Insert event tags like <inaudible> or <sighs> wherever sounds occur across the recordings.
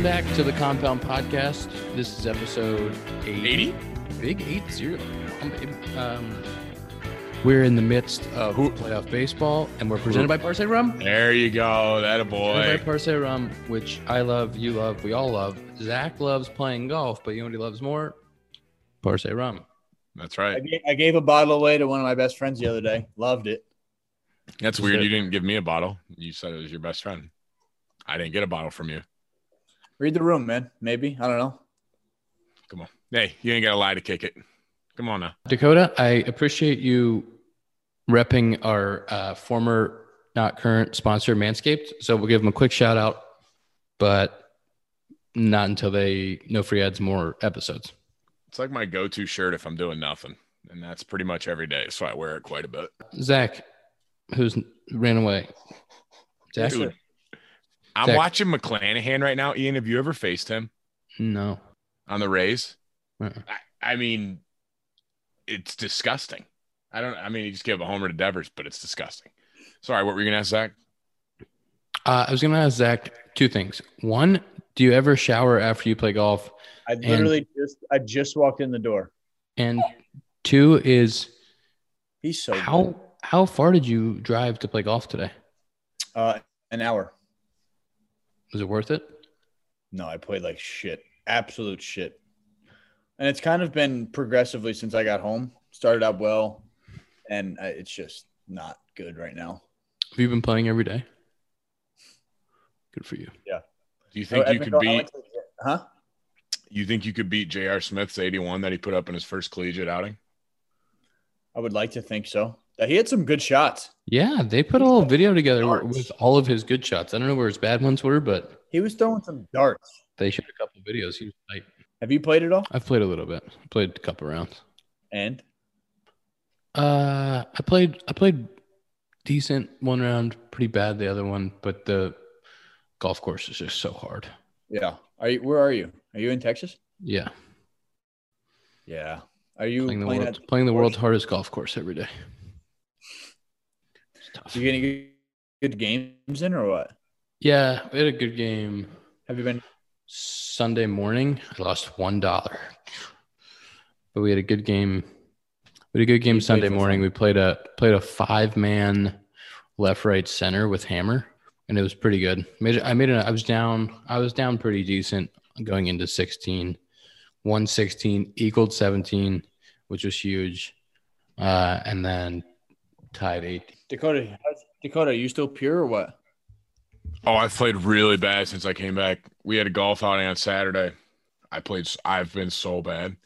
Welcome back to the Compound Podcast. This is episode 80. 80? Big 80. Um, um, we're in the midst of Who- playoff baseball, and we're presented by Parce Rum. There you go. That a Presented by boy. Parce Rum, which I love, you love, we all love. Zach loves playing golf, but you know what he loves more? Parce Rum. That's I right. gave, I gave a bottle away to one of my best friends the other day. Loved it. That's Is weird. it- You didn't give me a bottle. You said it was your best friend. I didn't get a bottle from you. Read the room, man. Maybe I don't know. Come on. Hey, you ain't got to lie to kick it. Come on now. Dakota, I appreciate you repping our uh, former, not current sponsor, Manscaped. So we'll give them a quick shout out, but not until they no free ads, more episodes. It's like my go to shirt if I'm doing nothing. And that's pretty much every day. So I wear it quite a bit. Zach, who's ran away? Zach, Dude, I'm Zach. watching McClanahan right now. Ian, have you ever faced him no. on the Rays? Uh-uh. I, I mean, it's disgusting. I don't, I mean, he just gave a homer to Devers, but it's disgusting. Sorry, what were you going to ask, Zach? Uh, I was going to ask Zach two things. One, do you ever shower after you play golf? I literally just I just walked in the door. And two is He's so how how far did you drive to play golf today? uh an hour. Was it worth it? No, I played like shit. Absolute shit. And it's kind of been progressively since I got home. Started out well, and uh, it's just not good right now. Have you been playing every day? Good for you. Yeah. Do you think Oh, you could been- beat, went to- Huh? you think you could beat J.R. Smith's 81 that he put up in his first collegiate outing? I would like to think so. That he had some good shots. Yeah, they put a little video together Darts. with all of his good shots. I don't know where his bad ones were, but He was throwing some darts. they showed a couple videos. He was like, Have you played it all? I've played a little bit. Played a couple rounds. And Uh, I played I played decent one round, pretty bad the other one, but the golf course is just so hard. yeah, are you? Where are you? Are you in Texas? Yeah, Yeah. Are you playing the playing world, at- playing the world's hardest golf course every day. You getting good- good games in or what? Yeah, we had a good game Have you been? Sunday morning. I lost one dollar, but we had a good game. We had a good game Sunday morning. We played a played a five man left right center with hammer, and it was pretty good. Made I made it. I was down. I was down pretty decent going into sixteen. One sixteen equaled seventeen, which was huge, uh, and then tied eight. Dakota, Dakota, are you still pure or what? Oh, I've played really bad since I came back. We had a golf outing on Saturday. I played, I've been so bad,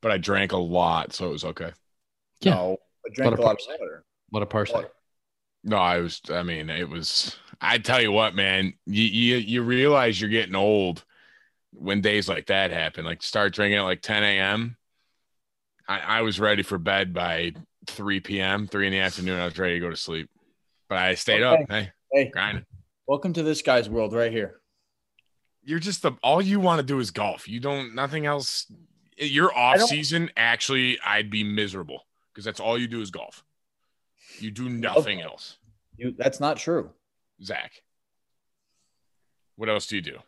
but I drank a lot, so it was okay. Yeah. No, I drank What a a lot of person. water. What a parse! What? No, I was, I mean, it was, I tell you what, man, you, you, you realize you're getting old when days like that happen. Like start drinking at like 10 a.m. I, I was ready for bed by 3 p.m., 3 in the afternoon. I was ready to go to sleep, but I stayed up. Hey, Hey, grinding. welcome to this guy's world right here. you're just the all you want to do is golf. You don't nothing else. Your off season, actually, I'd be miserable because that's all you do is golf. You do nothing Okay. else. You, that's not true. Zach, what else do you do?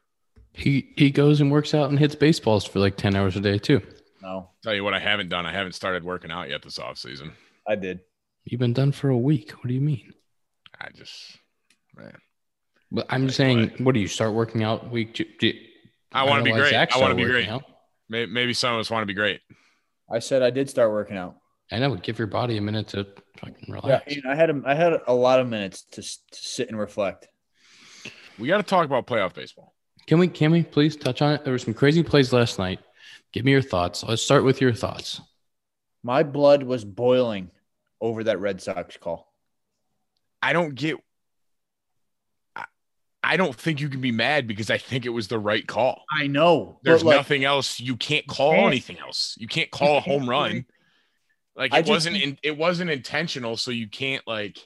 He he goes and works out and hits baseballs for like ten hours a day too. No, Tell you what, I haven't done. I haven't started working out yet this off season. I did. You've been done for a week. What do you mean? I just, man, But I'm just saying, what? what do you start working out week? Two, do- I want to be great. Zach I want to be great. out. Maybe, maybe some of us want to be great. I said I did start working out. And I know. Give your body a minute to fucking relax. Yeah, relax. I had a, I had a lot of minutes to, to sit and reflect. We got to talk about playoff baseball. Can we? Can we please touch on it? There were some crazy plays last night. Give me your thoughts. Let's start with your thoughts. My blood was boiling over that Red Sox call. I don't get. I, I don't think you can be mad because I think it was the right call. I know. There's like, nothing else. You can't call can't. anything else. You can't call a home run. Like it just wasn't. In, it wasn't intentional. So you can't like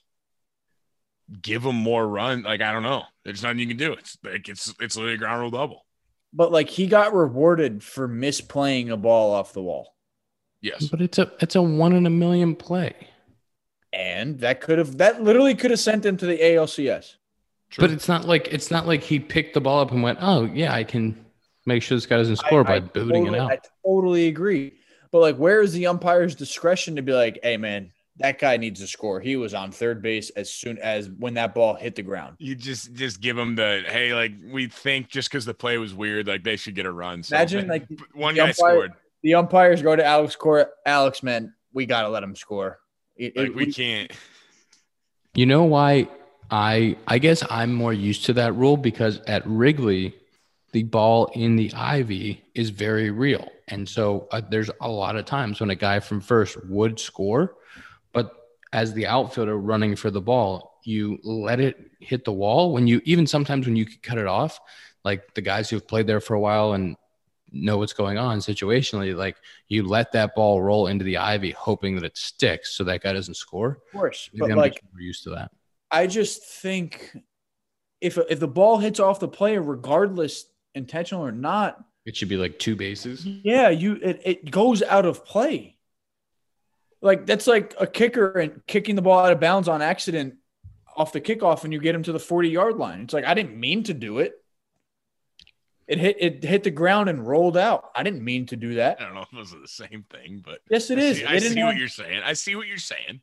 give them more run. Like I don't know. There's nothing you can do. It's like it's it's literally a ground rule double. But like he got rewarded for misplaying a ball off the wall. Yes. But it's a it's a one in a million play. And that could have that literally could have sent him to the ALCS. But it's not like it's not like he picked the ball up and went, "Oh yeah, I can make sure this guy doesn't score by booting totally, it out." I totally agree. But like, where is the umpire's discretion to be like, "Hey, man, that guy needs to score. He was on third base as soon as when that ball hit the ground." You just just give him the hey, like we think just because the play was weird, like they should get a run. So Imagine like one guy umpire- scored. the umpires go to Alex Cora. Alex, man, we gotta let him score. It- Like it- we can't. You know why I I guess I'm more used to that rule because at Wrigley, the ball in the ivy is very real, and so uh, there's a lot of times when a guy from first would score, but as the outfielder running for the ball, you let it hit the wall. When you even sometimes when you could cut it off, like the guys who've played there for a while and know what's going on situationally, like you let that ball roll into the ivy, hoping that it sticks, so that guy doesn't score. of course, Maybe but I'm like more used to that. I just think if if the ball hits off the player, regardless intentional or not, It should be like two bases. yeah, you it, it goes out of play. Like that's like a kicker and kicking the ball out of bounds on accident off the kickoff and you get him to the 40 yard line. It's like I didn't mean to do it. It hit it hit the ground and rolled out. I didn't mean to do that. I don't know if those are the same thing, but Yes, it I is. see, I see have- what you're saying. I see what you're saying.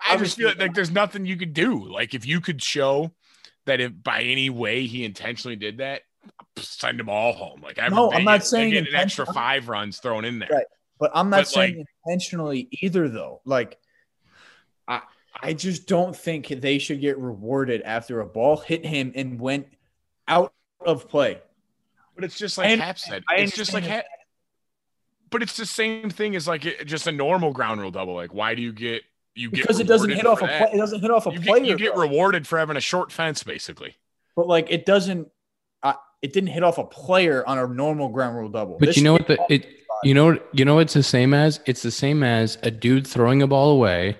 I just feel like, like there's nothing you could do. Like if you could show that if by any way he intentionally did that, send them all home. Like I No, I'm not saying get an extra five runs thrown in there. Right. But I'm not But, saying like- intentionally either, though. Like, I I just don't think they should get rewarded after a ball hit him and went out of play. But it's just like I- Hap said. I it's just like Hap, but it's the same thing as like it- just a normal ground rule double. Like why do you get you get Because it doesn't hit off a that? play, it doesn't hit off a You player. get, you get though. rewarded for having a short fence, basically. but like it doesn't. Uh, it didn't hit off a player on a normal ground rule double. But This you know what the it spot. You know you know it's the same as? It's the same as a dude throwing a ball away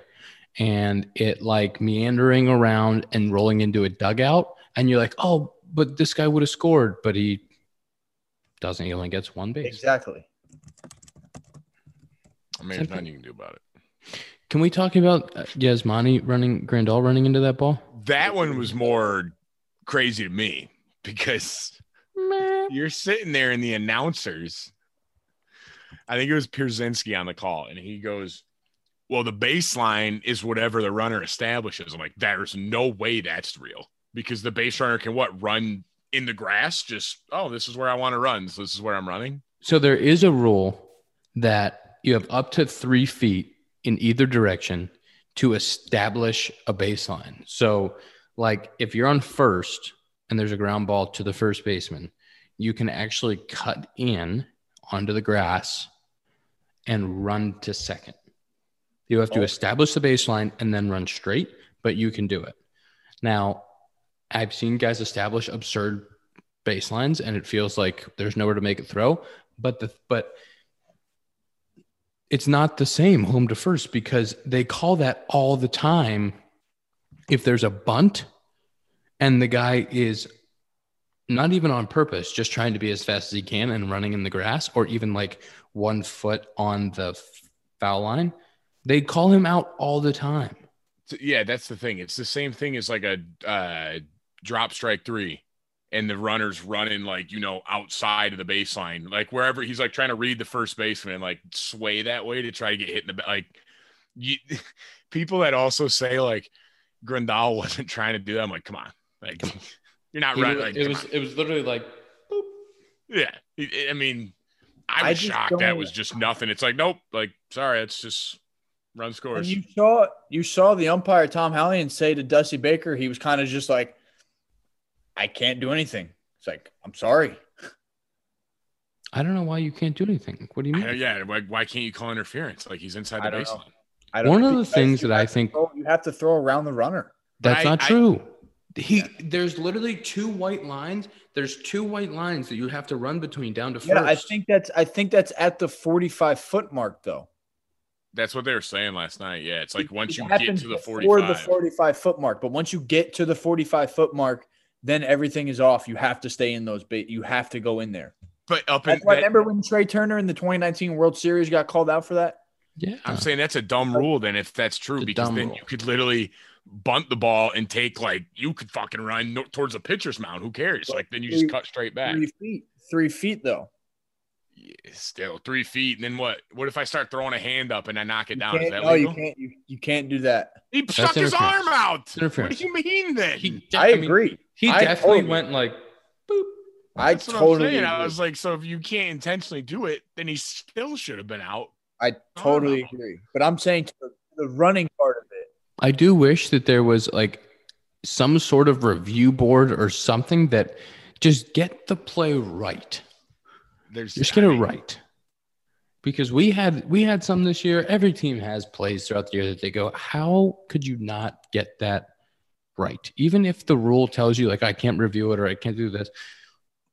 and it like meandering around and rolling into a dugout and you're like, "Oh, but this guy would have scored, but he doesn't. He only gets one base." exactly. I mean, there's nothing you can do about it. Can we talk about uh, Yasmani running Grandal running into that ball? That one was more crazy to me because you're sitting there and the announcers, I think it was Pierzynski on the call, and he goes, Well, the baseline is whatever the runner establishes. I'm like, There's no way that's real because the base runner can what run in the grass? Just, oh, this is where I want to run. So this is where I'm running. So there is a rule that you have up to three feet in either direction to establish a baseline. So, like if you're on first and there's a ground ball to the first baseman, you can actually cut in onto the grass and run to second. You have to Oh. establish the baseline and then run straight, but you can do it. Now, I've seen guys establish absurd baselines and it feels like there's nowhere to make it throw but the but it's not the same <laughs> home to first because they call that all the time if there's a bunt and the guy is not even on purpose just trying to be as fast as he can and running in the grass or even like one foot on the foul line they call him out all the time yeah, that's the thing. It's the same thing as like a uh, drop strike three, and the runner's running like you know outside of the baseline, like wherever he's like trying to read the first baseman and like sway that way to try to get hit in the ba- like. You, <laughs> people that also say like Grandal wasn't trying to do that. I'm like, come on, like <laughs> you're not running. Like, it was on. it was literally like yeah. I I mean, I I was just shocked that was just nothing. It's like, nope, like sorry, it's just run And scores. you saw you saw the umpire Tom Hallion say to Dusty Baker, he was kind of just like, "I can't do anything." It's like, "I'm sorry." I don't know why you can't do anything. What do you mean? know, yeah, why, why can't you call interference? Like he's inside the I don't know. baseline. I don't One of the because things that I think- throw- you have to throw around the runner. That's I- not I- true. He there's literally two white lines. There's two white lines that you have to run between down to first. Yeah, I think that's I think that's at the 45 foot mark though. That's what they were saying last night. Yeah, it's like once It you get to the before 45. the 45 foot mark, but once you get to the 45 foot mark, then everything is off. You have to stay in those bait. You have to go in there. but up in That's why that, remember when Trea Turner in the 2019 World Series got called out for that? yeah. I'm saying that's a dumb rule then if that's true because then rule. you could literally bunt the ball and take like you could fucking run no- towards the pitcher's mound. Who cares? Like then you just cut straight back. Three feet. Three feet though. Yeah, still three feet. And then what? What if I start throwing a hand up and I knock it You down? Is can't- that no, you can't. You, you can't do that. He stuck his arm out. What do you mean then? He, I, mean, agree. he I definitely totally- went like, boop. I That's totally. saying. I agree. was like, so if you can't intentionally do it, then he still should have been out. I totally no. agree. But I'm saying to the, the running part of it. I do wish that there was like some sort of review board or something that just get the play right. There's Just get it right. Because we had we had some this year. Every team has plays throughout the year that they go, how could you not get that right? Even if the rule tells you like I can't review it or I can't do this,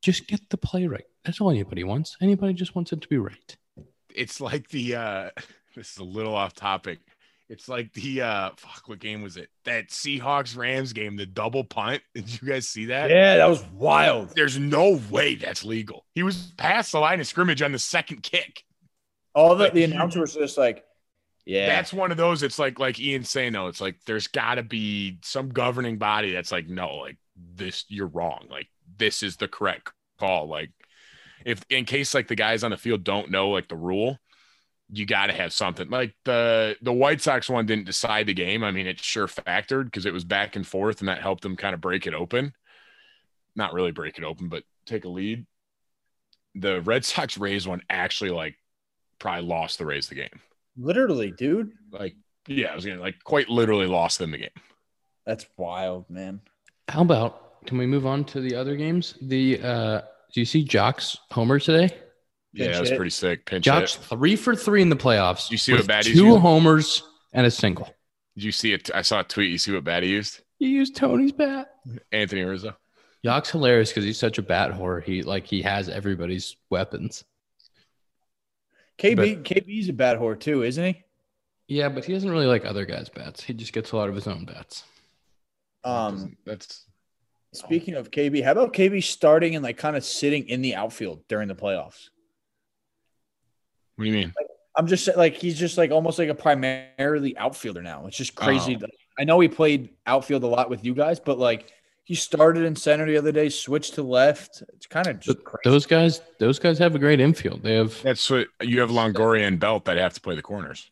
just get the play right. That's all anybody wants. Anybody just wants it to be right. It's like the uh <laughs> this is a little off topic. It's like the uh fuck, what game was it? That Seahawks Rams game, the double punt. <laughs> Did you guys see that? Yeah, that was wild. There's no way that's legal. He was past the line of scrimmage on the second kick. All the, Like, the announcer was just like, yeah. That's one of those. It's like like Ian saying though. It's like there's got to be some governing body that's like no, like this you're wrong. Like this is the correct call. Like if in case like the guys on the field don't know like the rule, you got to have something. Like the the White Sox one didn't decide the game. I mean, it sure factored because it was back and forth, and that helped them kind of break it open. Not really break it open, but take a lead. The Red Sox Rays one actually like probably lost the Rays the game literally, dude. like yeah, I was gonna like quite literally lost them the game. That's wild, man. How about can we move on to the other games? The uh do you see Joc's homer today? Yeah, Pinch that was hit. pretty sick. Pinch Joc's hit. three for three in the playoffs. You see what with bat he's two using? homers and a single. Did you see it? I saw a tweet. You see what bat he used? He used Tony's bat. Anthony Rizzo. Joc's hilarious because he's such a bat whore. He like he has everybody's weapons. KB KB's a bad whore too, isn't he? Yeah, but he doesn't really like other guys' bats. He just gets a lot of his own bats. Um, That's speaking of KB, how about KB starting and like kind of sitting in the outfield during the playoffs? What do you mean? I'm just like he's just like almost like a primarily outfielder now. It's just crazy. Oh. I know he played outfield a lot with you guys, but like he started in center the other day, switched to left. It's kind of just crazy. Those guys, those guys have a great infield. They have That's what you have Longoria and Belt that have to play the corners.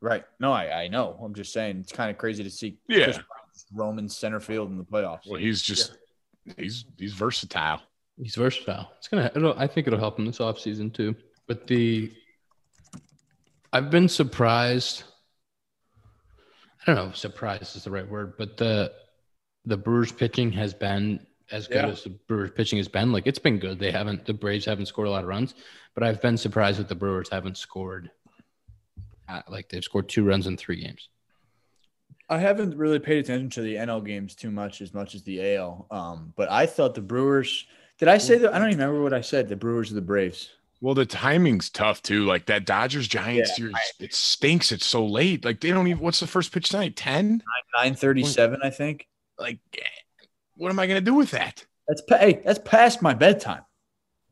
right. No, I, I know. I'm just saying it's kind of crazy to see Yeah. Kris Bryant just roaming center field in the playoffs. Well, he's just he's he's versatile. he's versatile. It's gonna. It'll, I think it'll help him this offseason too. But the, I've been surprised. I don't know. if Surprised is the right word, but the, the Brewers pitching has been as good Yeah. as the Brewers pitching has been. Like it's been good. They haven't. The Braves haven't scored a lot of runs, but I've been surprised that the Brewers haven't scored. Uh, like they've scored two runs in three games. I haven't really paid attention to the NL games too much as much as the AL. Um, but I thought the Brewers. Did I say that? I don't even remember what I said. The Brewers or the Braves. Well, the timing's tough too. Like that Dodgers Giants Yeah, series, it stinks. It's so late. Like they don't even. What's the first pitch tonight? Ten. Nine thirty-seven, I think. Like, eh, what am I gonna do with that? That's pa- hey, that's past my bedtime.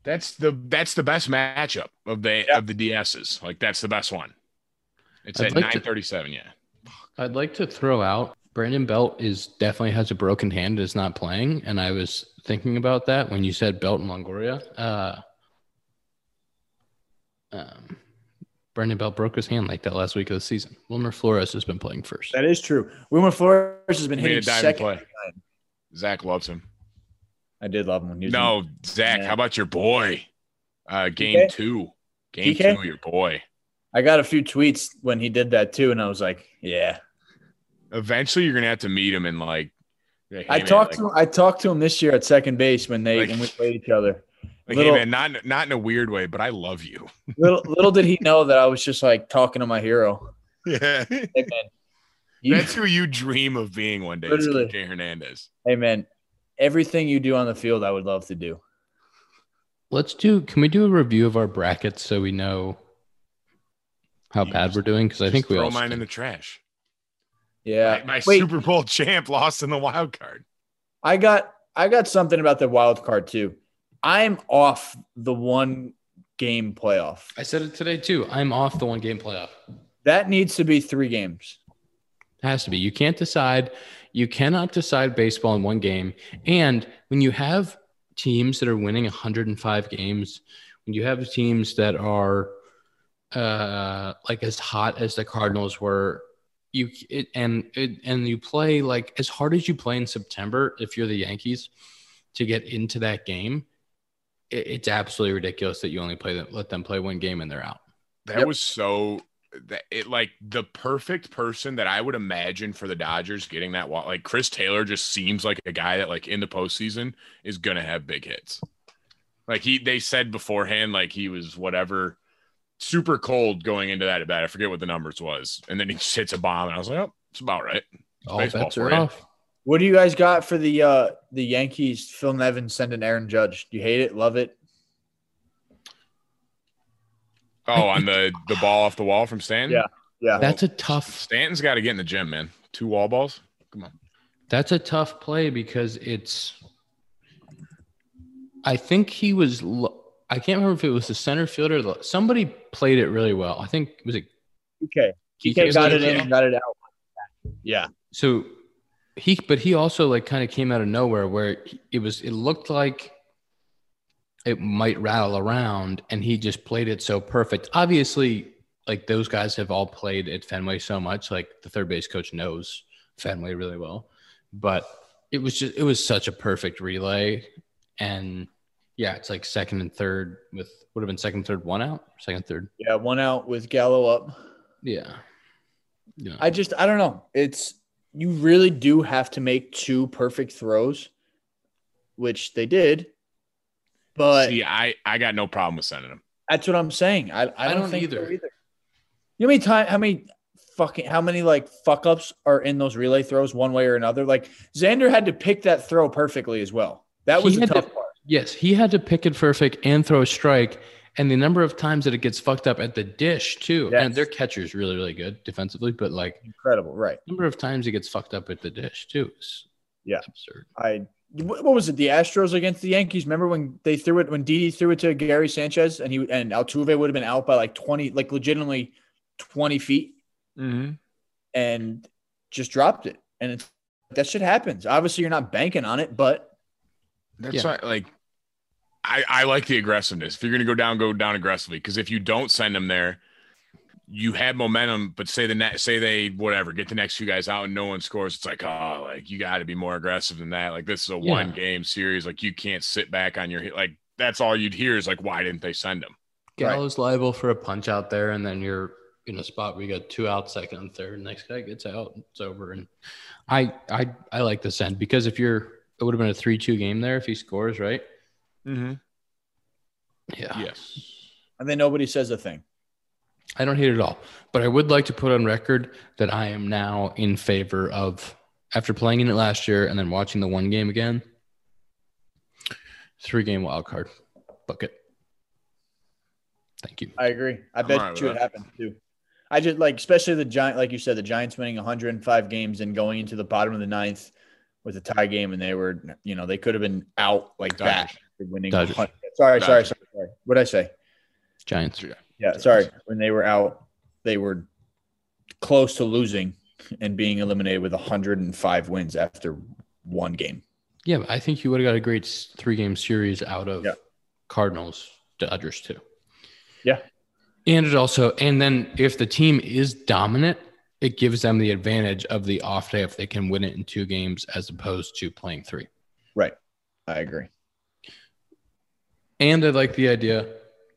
That's the that's the best matchup of the Yeah. of the DSs. Like that's the best one. It's I'd at like nine thirty seven. Yeah. I'd like to throw out Brandon Belt is definitely has a broken hand, is not playing, and I was thinking about that when you said Belt and Longoria. Uh, um, Brandon Belt broke his hand like that last week of the season. Wilmer Flores has been playing first. That is true. Wilmer Flores has been Made hitting second. play. Zach loves him. I did love him when he was No, Zach, Yeah. how about your boy? Uh, game PK? two. Game PK? two, your boy. I got a few tweets when he did that too, and I was like, yeah. Eventually, you're gonna have to meet him and like. like, I man, talked like, to him. I talked to him this year at second base when they Like- when we played each other. Like, little- hey man, not not in a weird way, but I love you. <laughs> Little little did he know that I was just like talking to my hero. Yeah, Hey man, you, that's who you dream of being one day. is Literally. Kike Hernandez. hey man, everything you do on the field, I would love to do. Let's do. Can we do a review of our brackets so we know how You bad just- we're doing? Because I think we throw all. mine in the trash. Yeah. my my Wait, Super Bowl <laughs> champ lost in the wild card. I got I got something about the wild card too. I'm off the one game playoff. I said it today too. I'm off the one game playoff. That needs to be three games. It has to be. You can't decide. You cannot decide baseball in one game. And when you have teams that are winning 105 games, when you have teams that are uh, like as hot as the Cardinals were, you it, and it, and you play like as hard as you play in September if you're the Yankees to get into that game. It, it's absolutely ridiculous that you only play them, let them play one game and they're out. That Yep. was so that it like the perfect person that I would imagine for the Dodgers getting that walk. Like Chris Taylor just seems like a guy that like in the postseason is gonna have big hits. Like he they said beforehand, like he was whatever super cold going into that at bat. I forget what the numbers was. And then he just hits a bomb and I was like, oh, it's about right. All baseball bets for are you. off. What do you guys got for the uh the Yankees? Phil Nevin sending Aaron Judge. Do you hate it? Love it? Oh, on the the ball off the wall from Stanton? Yeah. Yeah. That's a tough. Stanton's got to get in the gym, man. Two wall balls. Come on. That's a tough play because it's. I think he was. I can't remember if it was the center fielder. or the- Somebody played it really well. I think it was it. Okay. Kike got it in and got it out. Yeah. So he, but he also like kind of came out of nowhere where it was. It looked like it might rattle around, and he just played it so perfect. Obviously, like those guys have all played at Fenway so much. Like the third base coach knows Fenway really well, but it was just it was such a perfect relay, and yeah, it's like second and third with would have been second, third, one out, second, third. Yeah. One out with Gallo up. Yeah, yeah. I just I don't know. It's you really do have to make two perfect throws, which they did. But See, I, I got no problem with sending them. that's what I'm saying. I, I, I don't, don't think either. either. You know how many time how many fucking how many like fuck ups are in those relay throws one way or another? Like Xander had to pick that throw perfectly as well. That He was the had to- tough part. Yes, he had to pick it perfect and throw a strike, and the number of times that it gets fucked up at the dish too. Yes. And their catcher's really, really good defensively, but like Incredible, right? number of times it gets fucked up at the dish too is Yeah. absurd. I what what was it? The Astros against the Yankees. Remember when they threw it when Didi threw it to Gary Sanchez and he and Altuve would have been out by like twenty, like legitimately twenty feet, Mm-hmm. and just dropped it. And it's, that shit happens. Obviously, you're not banking on it, but That's Yeah. why, like, I, I like the aggressiveness. If you're going to go down, go down aggressively. Because if you don't send them there, you have momentum. But say the net, say they whatever get the next few guys out and no one scores. It's like, oh, like you got to be more aggressive than that. Like this is a Yeah. one game series. Like you can't sit back on your like. That's all you'd hear is like, why didn't they send him? Right. Gallo's liable for a punch out there, and then you're in a spot where you got two out, second and third. Next guy gets out, it's over. And I, I, I like this end because if you're, it would have been a three-two game there if he scores, right? Mm-hmm. Yeah. Yes. and then nobody says a thing. I don't hate it at all, but I would like to put on record that I am now in favor of after playing in it last year and then watching the one game again. Three game wild card, book it. Thank you. I agree. I I'm bet all right you it that. happened too. I just like, especially the giant, like you said, the Giants winning 105 games and going into the bottom of the ninth with a tie game, and they were, you know, they could have been out like that. Dodgers. after Winning. Dodgers. 100 Sorry, sorry, sorry, sorry. What did I say? Giants. Yeah, sorry. When they were out, they were close to losing and being eliminated with 105 wins after one game. Yeah, but I think you would have got a great three game series out of Yeah. Cardinals, Dodgers too. Yeah. And it also, and then if the team is dominant, it gives them the advantage of the off day if they can win it in two games as opposed to playing three. Right. I agree. And I like the idea.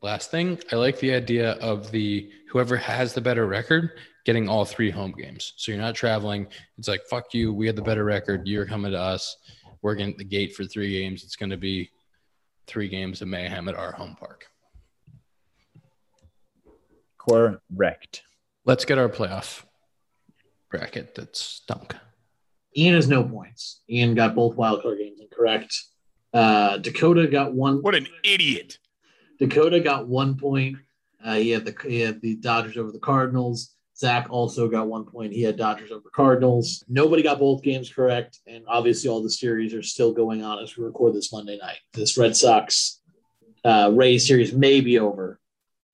Last thing, I like the idea of the whoever has the better record getting all three home games. So you're not traveling. It's like fuck you. We had the better record. You're coming to us. We're getting the gate for three games. It's going to be three games of mayhem at our home park. Correct. Let's get our playoff bracket that's stunk. Ian has no points. Ian got both wildcard games incorrect. Uh, Dakota got one. What an idiot. Dakota got one point. Uh, he had the he had the Dodgers over the Cardinals. Zach also got one point. He had Dodgers over Cardinals. Nobody got both games correct, and obviously all the series are still going on as we record this Monday night. This Red Sox uh, Rays series may be over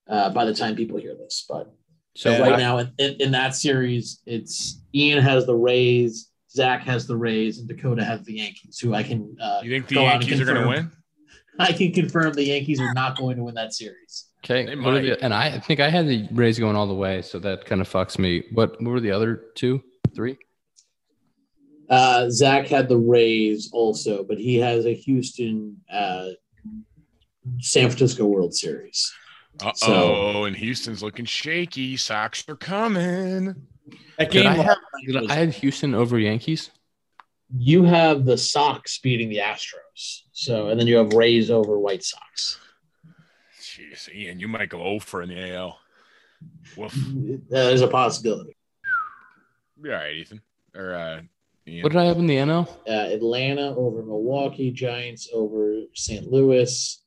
uh, by the time people hear this, but So right what- now in, in, in that series, it's Ian has the Rays, Zach has the Rays, and Dakota has the Yankees. Who I can uh, You think the go out and Yankees are going to win? <laughs> I can confirm the Yankees are not going to win that series. Okay. What are the- and I think I had the Rays going all the way, so that kind of fucks me. What, what were the other two, three? Uh, Zach had the Rays also, but he has a Houston, uh, San Francisco World Series. Uh So- oh, and Houston's looking shaky. Socks are coming. That Did game I, have, did was- I had Houston over Yankees. You have the Sox beating the Astros. So, and then you have Rays over White Sox. Jeez, Ian, you might go over in the AL. Woof. There's a possibility. Be all right, Ethan. Or uh, Ian. What did I have in the NL? uh, Atlanta over Milwaukee, Giants over St. Louis,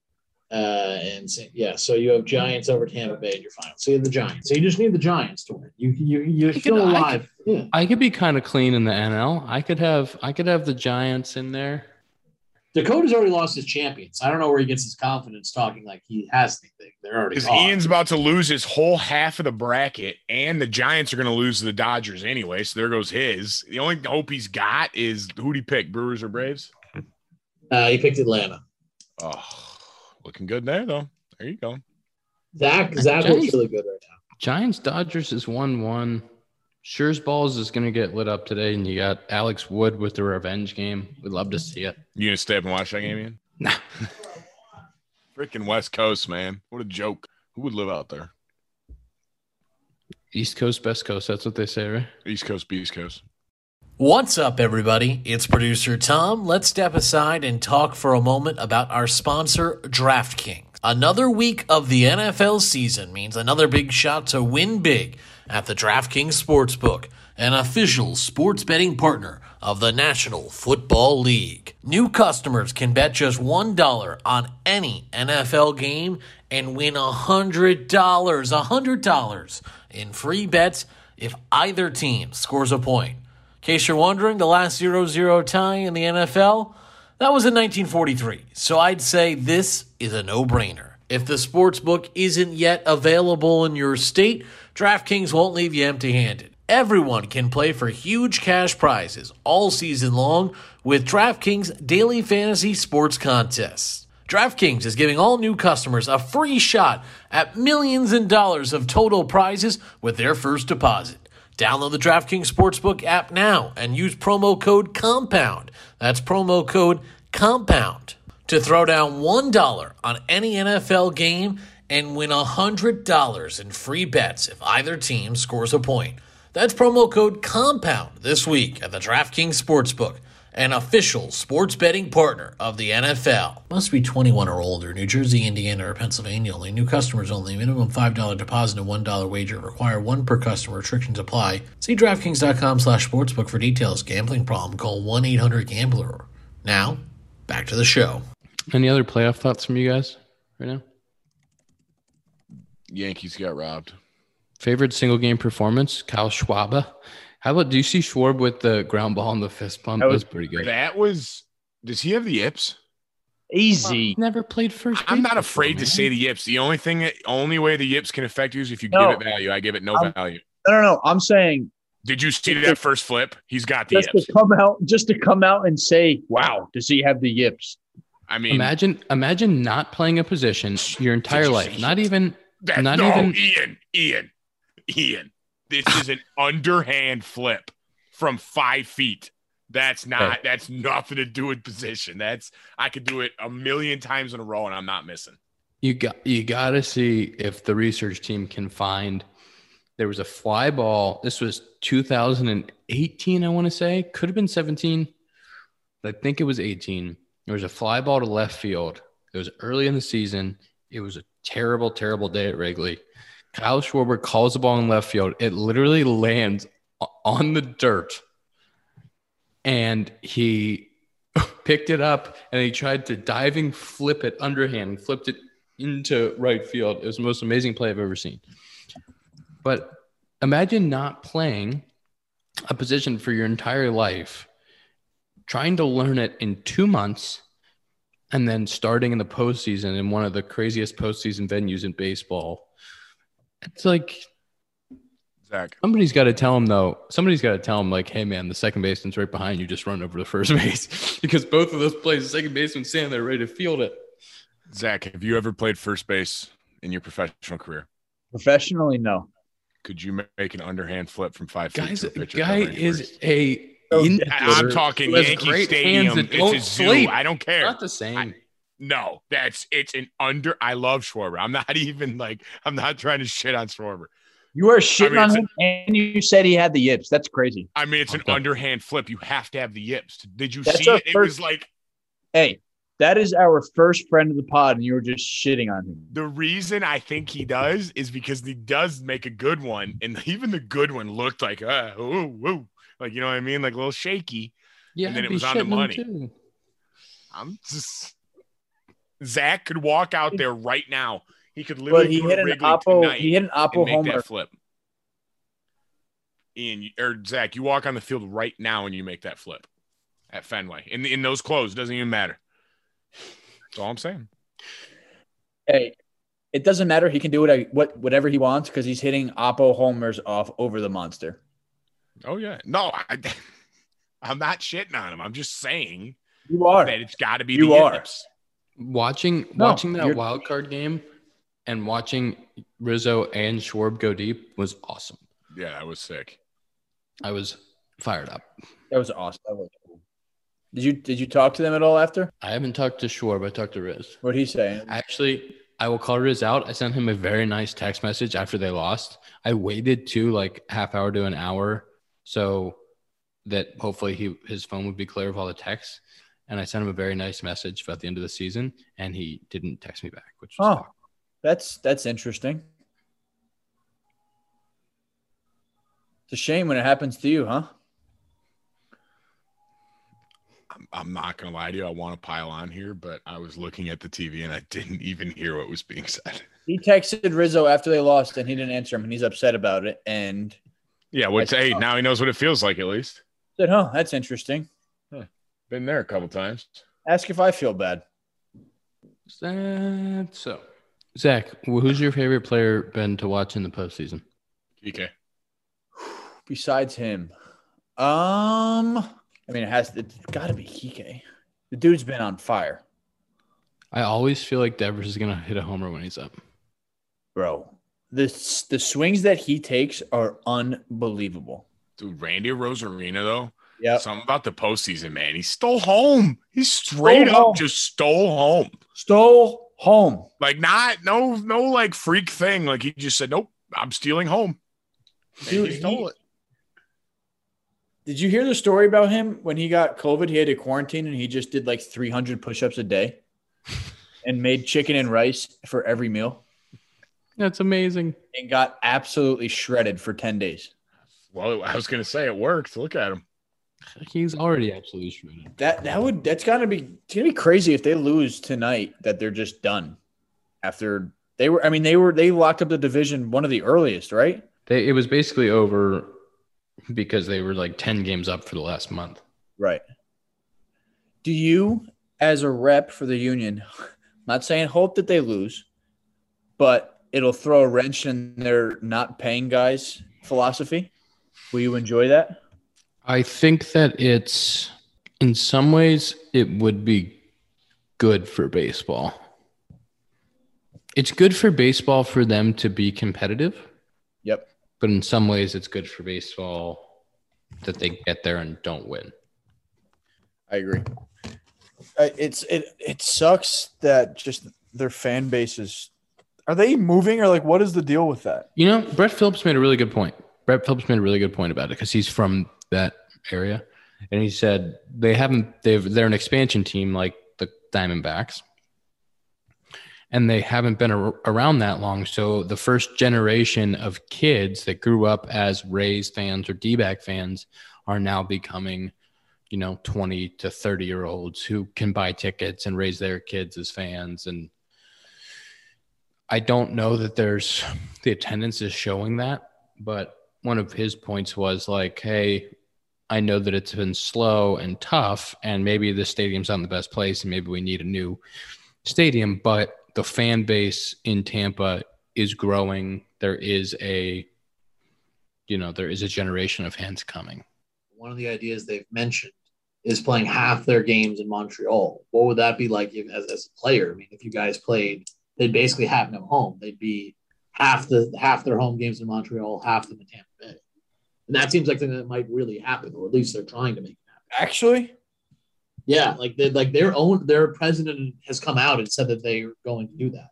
uh, and St- yeah, so you have Giants over Tampa Bay in your final. So you have the Giants. So you just need the Giants to win. You you you're could- still I alive. Yeah. I could be kind of clean in the NL. I could have I could have the Giants in there. Dakota's already lost his champions. I don't know where he gets his confidence talking like he has anything. They're already Because. Ian's about to lose his whole half of the bracket, and the Giants are going to lose to the Dodgers anyway. So there goes his. The only hope he's got is who'd he pick, Brewers or Braves? uh, he picked Atlanta. Oh, looking good there though. There you go. Zach Zach looks really good right now. Giants Dodgers is one one. Sure's balls is gonna get lit up today, and you got Alex Wood with the revenge game. We'd love to see it. You gonna stay up and watch that game, Ian? Nah. <laughs> Freaking West Coast, man. What a joke. Who would live out there? East Coast, West Coast. That's what they say, right? East Coast, East Coast. What's up, everybody? It's producer Tom. Let's step aside and talk for a moment about our sponsor, DraftKings. Another week of the NFL season means another big shot to win big at the DraftKings Sportsbook, an official sports betting partner of the National Football League. New customers can bet just $1 on any NFL game and win $100, $100 in free bets if either team scores a point. Case you're wondering, the last 0 0 tie in the NFL, that was in 1943. So I'd say this is a no brainer. If the sports book isn't yet available in your state, DraftKings won't leave you empty handed. Everyone can play for huge cash prizes all season long with DraftKings daily fantasy sports contests. DraftKings is giving all new customers a free shot at millions in dollars of total prizes with their first deposit. Download the DraftKings Sportsbook app now and use promo code COMPOUND. That's promo code COMPOUND to throw down $1 on any NFL game and win $100 in free bets if either team scores a point. That's promo code COMPOUND this week at the DraftKings Sportsbook, an official sports betting partner of the NFL. Must be 21 or older. New Jersey, Indiana, or Pennsylvania only. New customers only. Minimum $5 deposit and $1 wager. Require one per customer. Restrictions apply. See DraftKings.com slash sportsbook for details. Gambling problem? Call 1-800-GAMBLER. Now, back to the show. Any other playoff thoughts from you guys right now? Yankees got robbed. Favorite single game performance? Kyle Schwarber. How about do you see Schwarb with the ground ball and the fist pump? That That was was pretty good. That was. Does he have the yips? Easy. Never played first. I'm base not before, afraid to say the yips. The only thing, that, only way the yips can affect you is if you No. give it value. I give it no I'm- value. I don't know. I'm saying Did you see that first flip? He's got the just yips. to come out, just to come out and say, "Wow, does he have the yips?" I mean, Imagine, imagine not playing a position your entire you life. Not even. that, not no, even- Ian, Ian, Ian. This is an <laughs> underhand flip from five feet. That's not. That's nothing to do with position. That's I could do it a million times in a row, and I'm not missing. You got. You got to see if the research team can find. There was a fly ball. This was 2018. I want to say could have been 17. I think it was 18. There was a fly ball to left field. It was early in the season. It was a terrible, terrible day at Wrigley. Kyle Schwarber calls the ball in left field. It literally lands on the dirt. And he <laughs> picked it up and he tried to diving flip it underhand and flipped it into right field. It was the most amazing play I've ever seen. But imagine not playing a position for your entire life, trying to learn it in two months, and then starting in the postseason in one of the craziest postseason venues in baseball. It's like Zach. Somebody's got to tell him though. Somebody's got to tell him like, "Hey man, the second baseman's right behind you. Just run over to first <laughs> base." because both of those plays, the second baseman's standing there ready to field it. Zach, have you ever played first base in your professional career? Professionally, no. Could you make an underhand flip from five feet Guys, to guy is first? a. Oh, so, infielder I- I'm talking Yankee Stadium. hands that It's don't a zoo. sleep. I don't care. Not the same. No, that's it's an under. I love Schwarber. I'm not <laughs> even like I'm not trying to shit on Schwarber. You are shitting mean, on it's him, and you said he had the yips. That's crazy. I mean, it's an Okay. underhand flip. You have to have the yips. Did you That's see our it? It was like Hey, that is our first friend of the pod, and you were just shitting on him. the reason I think he does is because he does make a good one, and <laughs> even the good one looked like uh, whoa, whoa, like you know what I mean, like a little shaky. yeah, and then it was on the money. too. I'm just Zach could walk out there right now. He could But literally he hit an oppo. He hit an and oppo make homer. that flip. Ian or Zach, you walk on the field right now and you make that flip at Fenway in in those clothes. Doesn't even matter. That's all I'm saying. Hey, it doesn't matter. He can do what I, what whatever he wants because he's hitting oppo homers off over the monster. Oh yeah, no, I, <laughs> I'm not shitting on him. I'm just saying You are. that it's got to be You the are. yips. Watching No, watching that you're- wild card game and watching Rizzo and Schwarb go deep was awesome. Yeah, that was sick. I was fired up. That was awesome. That was cool. Did you did you talk to them at all after? I haven't talked to Schwarb. I talked to Riz. What he say? Actually, I will call Riz out. I sent him a very nice text message after they lost. I waited to like half hour to an hour so that hopefully he his phone would be clear of all the texts. And I sent him a very nice message about the end of the season, and he didn't text me back, which was Oh, that's that's interesting. It's a shame when it happens to you, huh? I'm, I'm not gonna lie to you. I want to pile on here, but I was looking at the TV and I didn't even hear what was being said. <laughs> He texted Rizzo after they lost, and he didn't answer him, and he's upset about it. And Yeah, what's That's hey? tough. Now he knows what it feels like. At least said, huh? that's interesting. Been there a couple times. Ask if I feel bad." that. So, Zach, who's your favorite player been to watch in the postseason? PK. <sighs> Besides him, um, I mean, it has it's got to be Kike. The dude's been on fire, I always feel like Devers is gonna hit a homer when he's up. bro. The the swings that he takes are unbelievable. Dude, Randy Arozarena though. Yeah, Something about the postseason, man. He stole home. He straight Stole up home. just stole home. stole home. Like not no no like freak thing. Like he just said, Nope, I'm stealing home. Dude, he stole he- it. Did you hear the story about him when he got COVID? He had to quarantine and he just did like 300 push-ups a day <laughs> and made chicken and rice for every meal That's amazing. and got absolutely shredded for 10 days. Well, I was gonna say it worked. Look at him. He's already absolutely shredded. That that would that's gotta be it's gonna be crazy if they lose tonight that they're just done after they were I mean they were they locked up the division one of the earliest, right? They, it was basically over because they were like 10 games up for the last month. Right. Do you, as a rep for the union, <laughs> not saying hope that they lose, but it'll throw a wrench in their not paying guys philosophy? Will you enjoy that? I think that it's in some ways it would be good for baseball. It's good for baseball for them to be competitive, Yep. but in some ways it's good for baseball that they get there and don't win. I agree. Uh, it's it it sucks that just their fan bases are they moving or like what is the deal with that? You know, Brett Phillips made a really good point. Brett Phillips made a really good point about it because he's from that area, and he said they haven't. They've they're an expansion team like the Diamondbacks, and they haven't been ar- around that long. So the first generation of kids that grew up as Rays fans or D-back fans are now becoming, you know, twenty to thirty year olds who can buy tickets and raise their kids as fans and. I don't know that there's the attendance is showing that, but one of his points was like, hey, I know that it's been slow and tough, and maybe the stadium's not in the best place, and maybe we need a new stadium, but the fan base in Tampa is growing. There is a you know there is a generation of hands coming. One of the ideas they've mentioned is playing half their games in Montreal. What would that be like if, as, as a player? I mean, if you guys played, they'd basically have no home. They'd be half the half their home games in Montreal, half them in Tampa. And that seems like something that might really happen, or at least they're trying to make it happen. Actually, Yeah, like they like their own their president has come out and said that they're going to do that.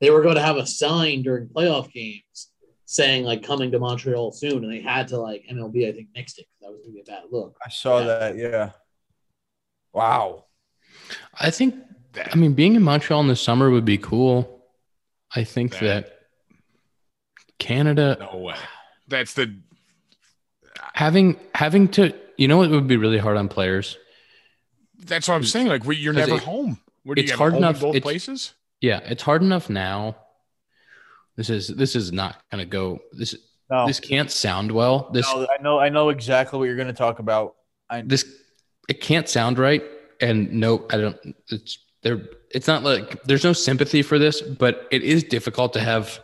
They were going to have a sign during playoff games saying like coming to Montreal soon, and they had to like MLB I think nixed it because that was going to be a bad look. I saw Yeah. that. Yeah. Wow. I think I mean being in Montreal in the summer would be cool. I think That- that Canada No, that's the having having to you know it would be really hard on players. that's what I'm saying. Like we, you're never it- home. What do you it's hard home in enough- both it's- places? Yeah, it's hard enough now. This is this is not gonna go. This No, this can't sound well. This no, I know. I know exactly what you're going to talk about. I, this it can't sound right. And no, I don't. It's there. It's not like there's no sympathy for this, but it is difficult to have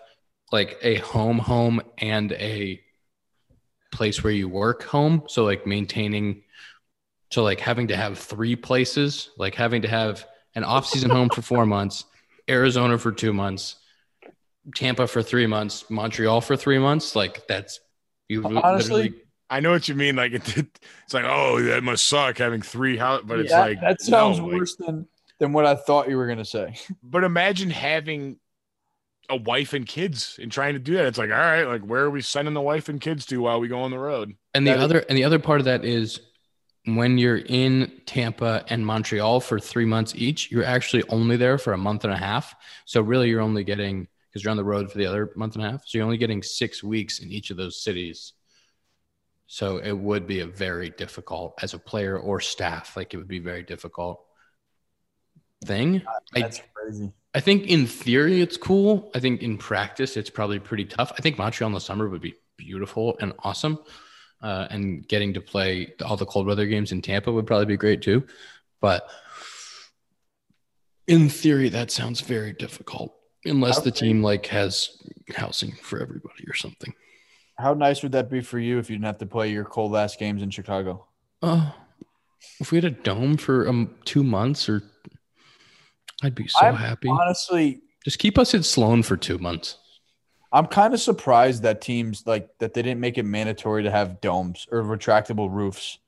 like a home home and a place where you work home. So like maintaining. So like having to have three places, like having to have an off-season home for four months, Arizona for two months, Tampa for three months, Montreal for three months. Like that's you Honestly, I know what you mean. Like it, it's like, oh, that must suck having three house, but it's like that sounds no, like- worse than than what I thought you were going to say. but imagine having a wife and kids and trying to do that. It's like, all right, like where are we sending the wife and kids to while we go on the road? And the That is- other and the other part of that is when you're in Tampa and Montreal for three months each, you're actually only there for a month and a half. So really, you're only getting because you're on the road for the other month and a half. So you're only getting six weeks in each of those cities. So it would be a very difficult as a player or staff. Like it would be very difficult thing. I, That's crazy. I think in theory it's cool. I think in practice it's probably pretty tough. I think Montreal in the summer would be beautiful and awesome. Uh, and getting to play all the cold weather games in Tampa would probably be great too. But in theory, that sounds very difficult unless the team like has housing for everybody or something. How nice would that be for you if you didn't have to play your cold last games in Chicago? Oh, if we had a dome for um, two months, or I'd be so I'm happy. Honestly, Just keep us at Sloan for two months. I'm kind of surprised that teams like that they didn't make it mandatory to have domes or retractable roofs.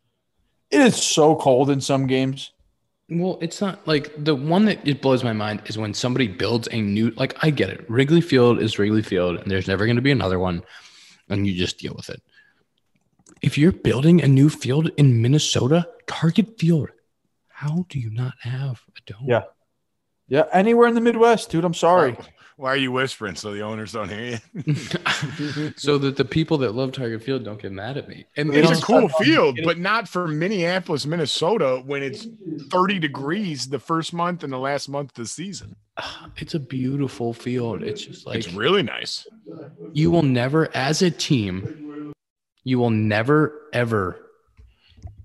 It is so cold in some games. Well, it's not like the one that it blows my mind is when somebody builds a new like I get it. Wrigley Field is Wrigley Field and there's never going to be another one and you just deal with it. If you're building a new field in Minnesota, Target Field, how do you not have a dome? Yeah. Yeah, anywhere in the Midwest, dude. I'm sorry. Why are you whispering so the owners don't hear you? <laughs> so that the people that love Target Field don't get mad at me. And It's a cool field, but not for Minneapolis, Minnesota, when it's 30 degrees the first month and the last month of the season. <sighs> it's a beautiful field. It's just like it's really nice. you will never, as a team, you will never ever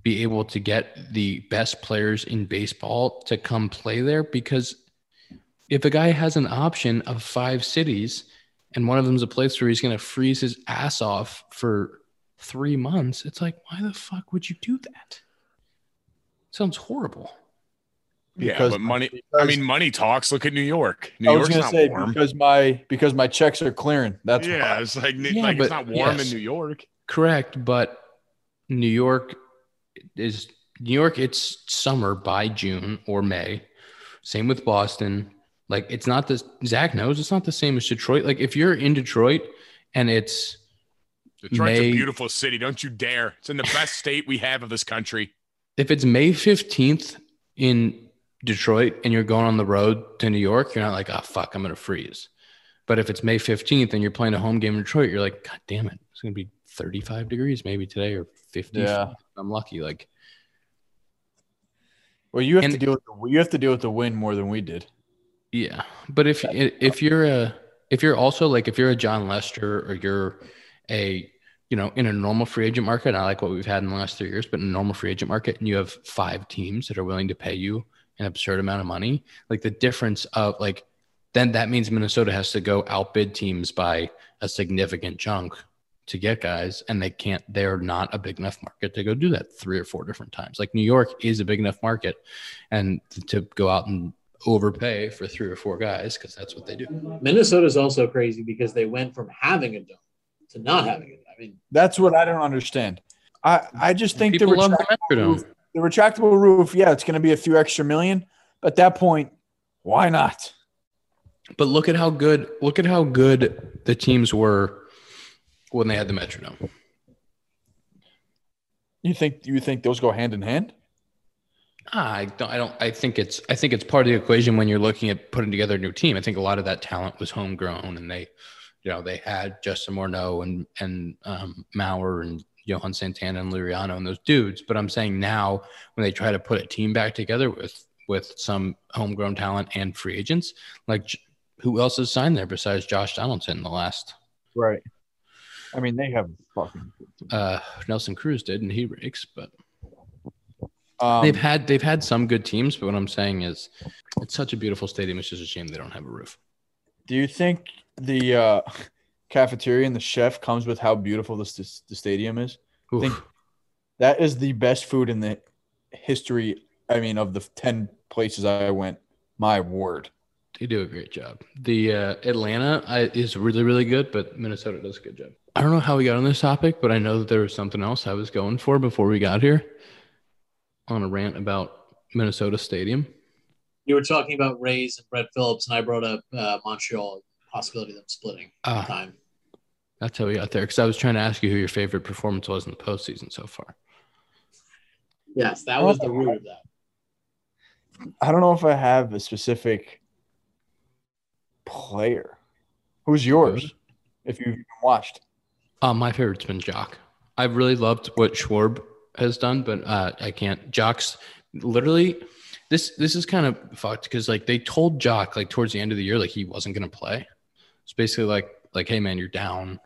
be able to get the best players in baseball to come play there because if a guy has an option of five cities and one of them's a place where he's going to freeze his ass off for three months, it's like, why the fuck would you do that? Sounds horrible. Yeah, Because- but money. I mean, money talks. Look at New York. New I was York's gonna not say warm. because my because my checks are clearing. That's yeah, why. it's like, Yeah, like it's not warm yes. in New York. Correct, but New York is New York. It's summer by June or May. Same with Boston. Like it's not the Zach knows it's not the same as Detroit. Like if you're in Detroit and it's Detroit's May- a beautiful city. Don't you dare. It's in the best <laughs> state we have of this country. if it's May fifteenth in Detroit and you're going on the road to New York, you're not like, oh fuck, I'm gonna freeze. But if it's May fifteenth and you're playing a home game in Detroit, you're like, God damn it, it's gonna be 35 degrees maybe today or 50. Yeah. I'm lucky. Like Well, you have And- to deal with the you have to deal with the wind more than we did. Yeah, but if if you're a if you're also like if you're a Jon Lester or you're a you know in a normal free agent market, I like what we've had in the last three years, but in a normal free agent market, and you have five teams that are willing to pay you an absurd amount of money, like the difference of like then that means Minnesota has to go outbid teams by a significant chunk to get guys, and they can't. They're not a big enough market to go do that three or four different times. Like New York is a big enough market, and to, to go out and overpay for three or four guys because that's what they do. Minnesota's also crazy because they went from having a dome to not having it. I mean, That's what I don't understand. I, I just think the, People love the retract- Metrodome. the retractable roof, yeah, it's going to be a few extra million. But at that point, why not? But look at how good look at how good the teams were when they had the Metrodome. You think you think those go hand in hand? Ah, I don't. I don't. I think it's. I think it's part of the equation when you're looking at putting together a new team. I think a lot of that talent was homegrown, and they, you know, they had Justin Morneau and and um, Mauer and Johan Santana and Liriano and those dudes. But I'm saying now when they try to put a team back together with with some homegrown talent and free agents, like who else has signed there besides Josh Donaldson in the last? Right. I mean, they have fucking. Uh, Nelson Cruz did, and he rakes, but. Um, they've had they've had some good teams, but what I'm saying is, it's such a beautiful stadium. It's just a shame they don't have a roof. do you think the uh, <laughs> cafeteria and the chef comes with how beautiful this, this the stadium is? Oof. think- That is the best food in the history. I mean, of the ten places I went. My word. they do a great job. The uh, Atlanta I, is really really good, but Minnesota does a good job. I don't know how we got on this topic, but I know that there was something else I was going for before we got here. On a rant about Minnesota Stadium. you were talking about Rays and Brett Phillips, and I brought up uh, Montreal possibility of them splitting Ah, time. that's how we got there. Because I was trying to ask you who your favorite performance was in the postseason so far. Yes, that was the root of that. I don't know if I have a specific player. Who's yours? If you've watched. Uh, my favorite's been Joc. I've really loved what Schwarb has done, but uh, I can't. Joc's literally this. This is kind of fucked because like they told Jock like towards the end of the year like he wasn't gonna play. It's basically like like hey man you're down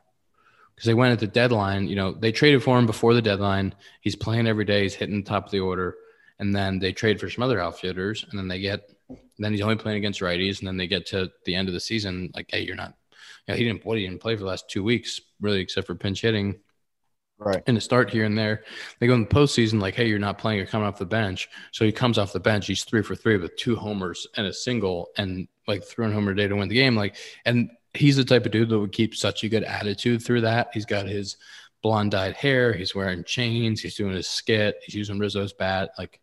because they went at the deadline. You know they traded for him before the deadline. He's playing every day. He's hitting the top of the order, and then they trade for some other outfielders, and then they get. then he's only playing against righties, and then they get to the end of the season like hey you're not. You know, he didn't. What he didn't play for the last two weeks, really, except for pinch hitting Right. and to start here and there. They go in the postseason, like, hey, you're not playing, you're coming off the bench. So he comes off the bench, he's three for three with two homers and a single, and like throwing homer day to win the game. Like, and he's the type of dude that would keep such a good attitude through that. He's got his blonde dyed hair, he's wearing chains, he's doing his skit, he's using Rizzo's bat. Like,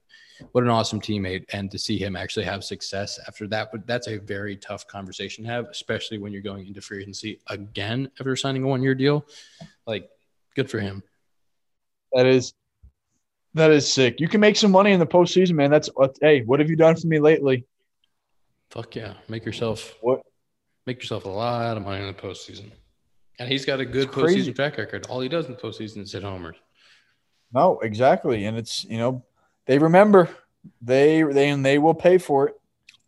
what an awesome teammate. And to see him actually have success after that, but that's a very tough conversation to have, especially when you're going into free agency again after signing a one year deal. Like, good for him. That is that is sick. You can make some money in the postseason, man. That's what hey, what have you done for me lately? Fuck yeah. Make yourself What make yourself a lot of money in the postseason. And he's got a good postseason track record. All he does in the postseason is hit homers. no, exactly. And it's you know, they remember. They they and they will pay for it.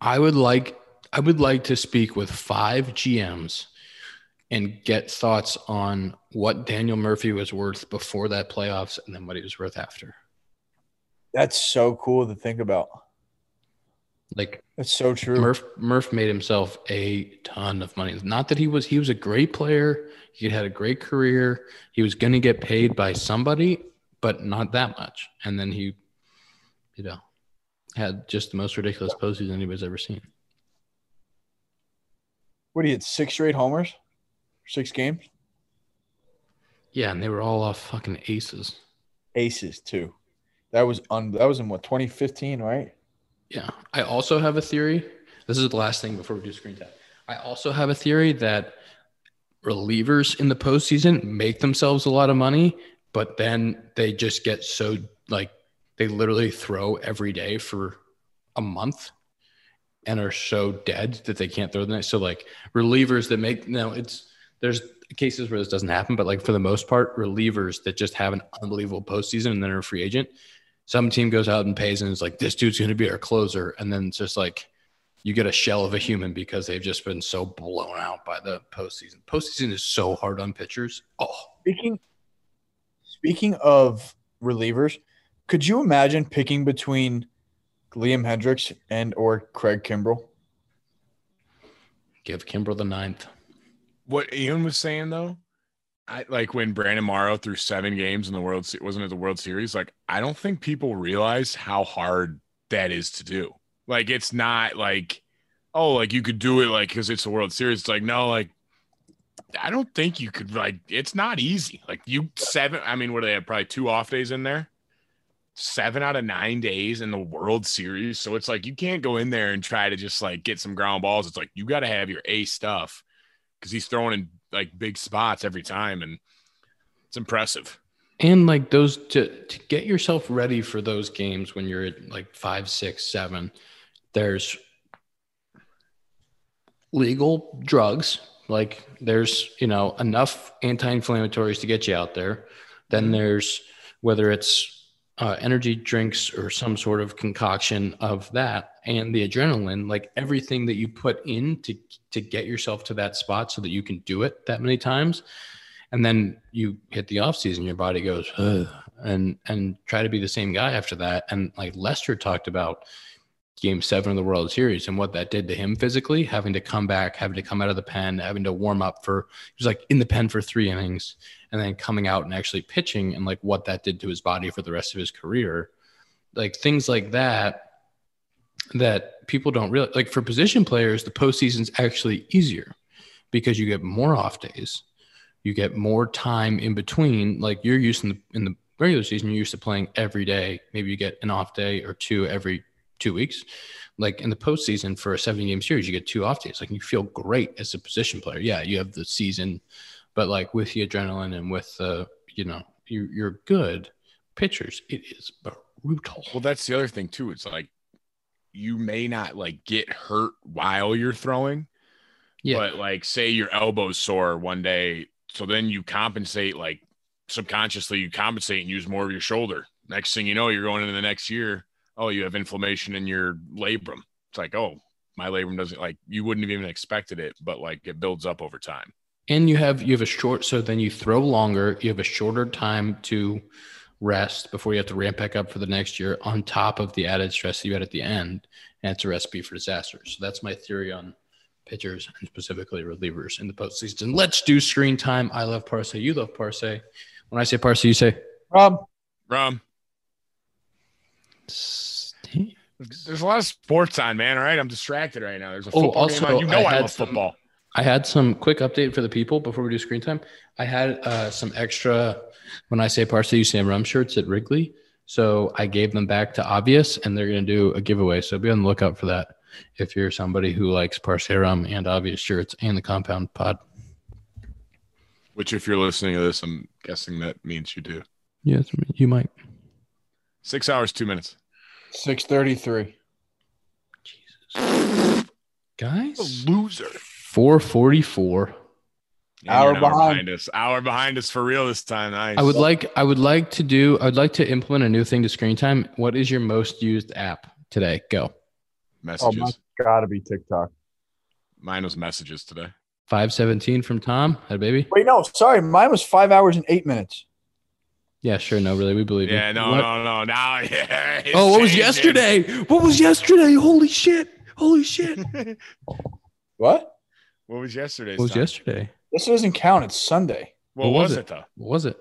I would like I would like to speak with five GMs and get thoughts on what Daniel Murphy was worth before that playoffs and then what he was worth after. That's so cool to think about. Like That's so true. Murph Murph made himself a ton of money. Not that he was he was a great player. He had a great career. He was going to get paid by somebody, but not that much. And then he, you know, had just the most ridiculous postseason anybody's ever seen. What he had six straight homers, six games, Yeah, and they were all off fucking aces. aces too. That was on. That was in what 2015, right? Yeah. I also have a theory. This is the last thing before we do screen tap. I also have a theory that relievers in the postseason make themselves a lot of money, but then they just get so like they literally throw every day for a month and are so dead that they can't throw the next. So like relievers that make no, it's there's cases where this doesn't happen, but like for the most part, relievers that just have an unbelievable postseason and then are a free agent. Some team goes out and pays and is like, this dude's going to be our closer. And then it's just like, you get a shell of a human because they've just been so blown out by the postseason. Postseason is so hard on pitchers. Oh, Speaking speaking of relievers, could you imagine picking between Liam Hendriks and or Craig Kimbrel? give Kimbrel the ninth. What Ian was saying though, I like when Brandon Morrow threw seven games in the World Se- wasn't it the World Series? Like I don't think people realize how hard that is to do. Like it's not like oh like you could do it like because it's the World Series. It's like no like I don't think you could like it's not easy. Like you seven. I mean, what do they have? Probably two off days in there. Seven out of nine days in the World Series. So it's like you can't go in there and try to just like get some ground balls. It's like you got to have your A stuff because he's throwing in like big spots every time, and it's impressive. And like those to to get yourself ready for those games when you're at like five, six, seven, there's legal drugs. Like there's, you know, enough anti-inflammatories to get you out there. Then mm-hmm. there's whether it's uh, energy drinks or some sort of concoction of that and the adrenaline, like everything that you put in to to get yourself to that spot so that you can do it that many times. And then you hit the off season your body goes Ugh, and and try to be the same guy after that. And like lester talked about game seven of the world series and what that did to him physically having to come back having to come out of the pen having to warm up for he was like in the pen for three innings and then coming out and actually pitching and like what that did to his body for the rest of his career like things like that that people don't realize like for position players the postseason's actually easier because you get more off days you get more time in between. Like you're used in the in the regular season, you're used to playing every day. Maybe you get an off day or two every two weeks. Like in the postseason for a seven game series, you get two off days. Like you feel great as a position player. Yeah, you have the season, but like with the adrenaline and with the, you know, you, you're good pitchers. It is brutal. Well, that's the other thing too. It's like you may not like get hurt while you're throwing, Yeah. but like say your elbow's sore one day, so then you compensate like subconsciously you compensate and use more of your shoulder. Next thing you know, you're going into the next year. Oh, you have inflammation in your labrum. It's like, oh, my labrum doesn't like you wouldn't have even expected it, but like it builds up over time. and you have you have a short so then you throw longer you have a shorter time to rest before you have to ramp back up for the next year on top of the added stress that you had at the end and it's a recipe for disaster. So that's my theory on pitchers and specifically relievers in the postseason. Let's do screen time. I love Parce. You love Parce. When i say Parce you say? Rob, Rum, there's a lot of sports on, man. All right, I'm distracted right now. There's a Oh, football also, game on. You know I I, had love some- football. I had some quick update for the people before we do screen time. I had uh, some extra, when I say Parsley, you say rum shirts at Wrigley. So I gave them back to Obvious and they're going to do a giveaway. So be on the lookout for that if you're somebody who likes Parsley rum and Obvious shirts and the compound pod. Which, if you're listening to this, I'm guessing that means you do. Yes, you might. Six hours, two minutes. Six thirty three. Jesus, Guys, loser. 444. Hour Hour behind. behind us. Hour behind us for real this time. Nice. I would like I would like to do I would like to implement a new thing to screen time. What is your most used app today? Go. Oh, messages. my gotta be TikTok. Mine was messages today. 517 from Tom. Had baby? Wait, no, sorry, mine was five hours and eight minutes. Yeah, sure. No, really. We believe you. Yeah, no, What- no, no. Now, <laughs> yeah. Oh, what was changing. yesterday? What was yesterday? Holy shit. Holy shit. <laughs> What? what was yesterday? What was time? yesterday? This doesn't count. It's Sunday. What, What was was it? it though? What was it?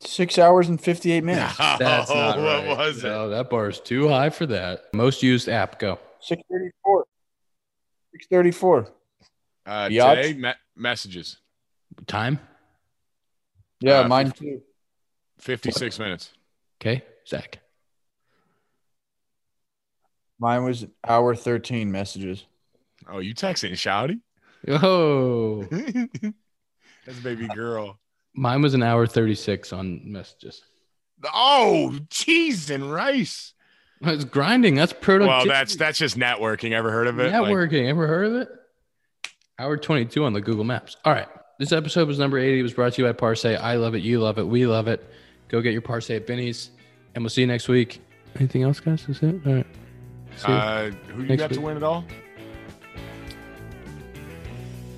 Six hours and fifty eight minutes. <laughs> That's not what right. was it? That bar is too high for that. Most used app. Go. Six thirty four. Six thirty four. Uh, today, me- messages. Time. Yeah, Uh, mine too. 56 minutes. Okay. Zach. Mine was hour thirteen messages. Oh, you texting Shouty? Oh, <laughs> That's baby girl. mine was an hour 36 on messages. Oh, cheese and rice. I was grinding. That's productivity. Well, that's that's just networking. Ever heard of it? Like, Networking. Ever heard of it? Hour 22 on the Google Maps. All right. This episode was number 80. It was brought to you by Parce. I love it. You love it. We love it. Go get your Parce at Benny's. And we'll see you next week. Anything else, guys? That's it? All right. See you. uh, who you Next got to win it all?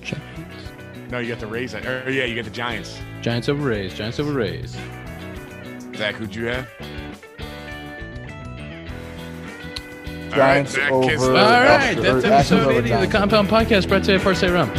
Giants. No, you got the Rays. Or yeah, you got the Giants. Giants over Rays. Giants over Rays. Zach, who'd you have? Giants Zach over- Kiss- All right. or That's Astros episode over 80 of the Compound Podcast brought to you by Parce Rum.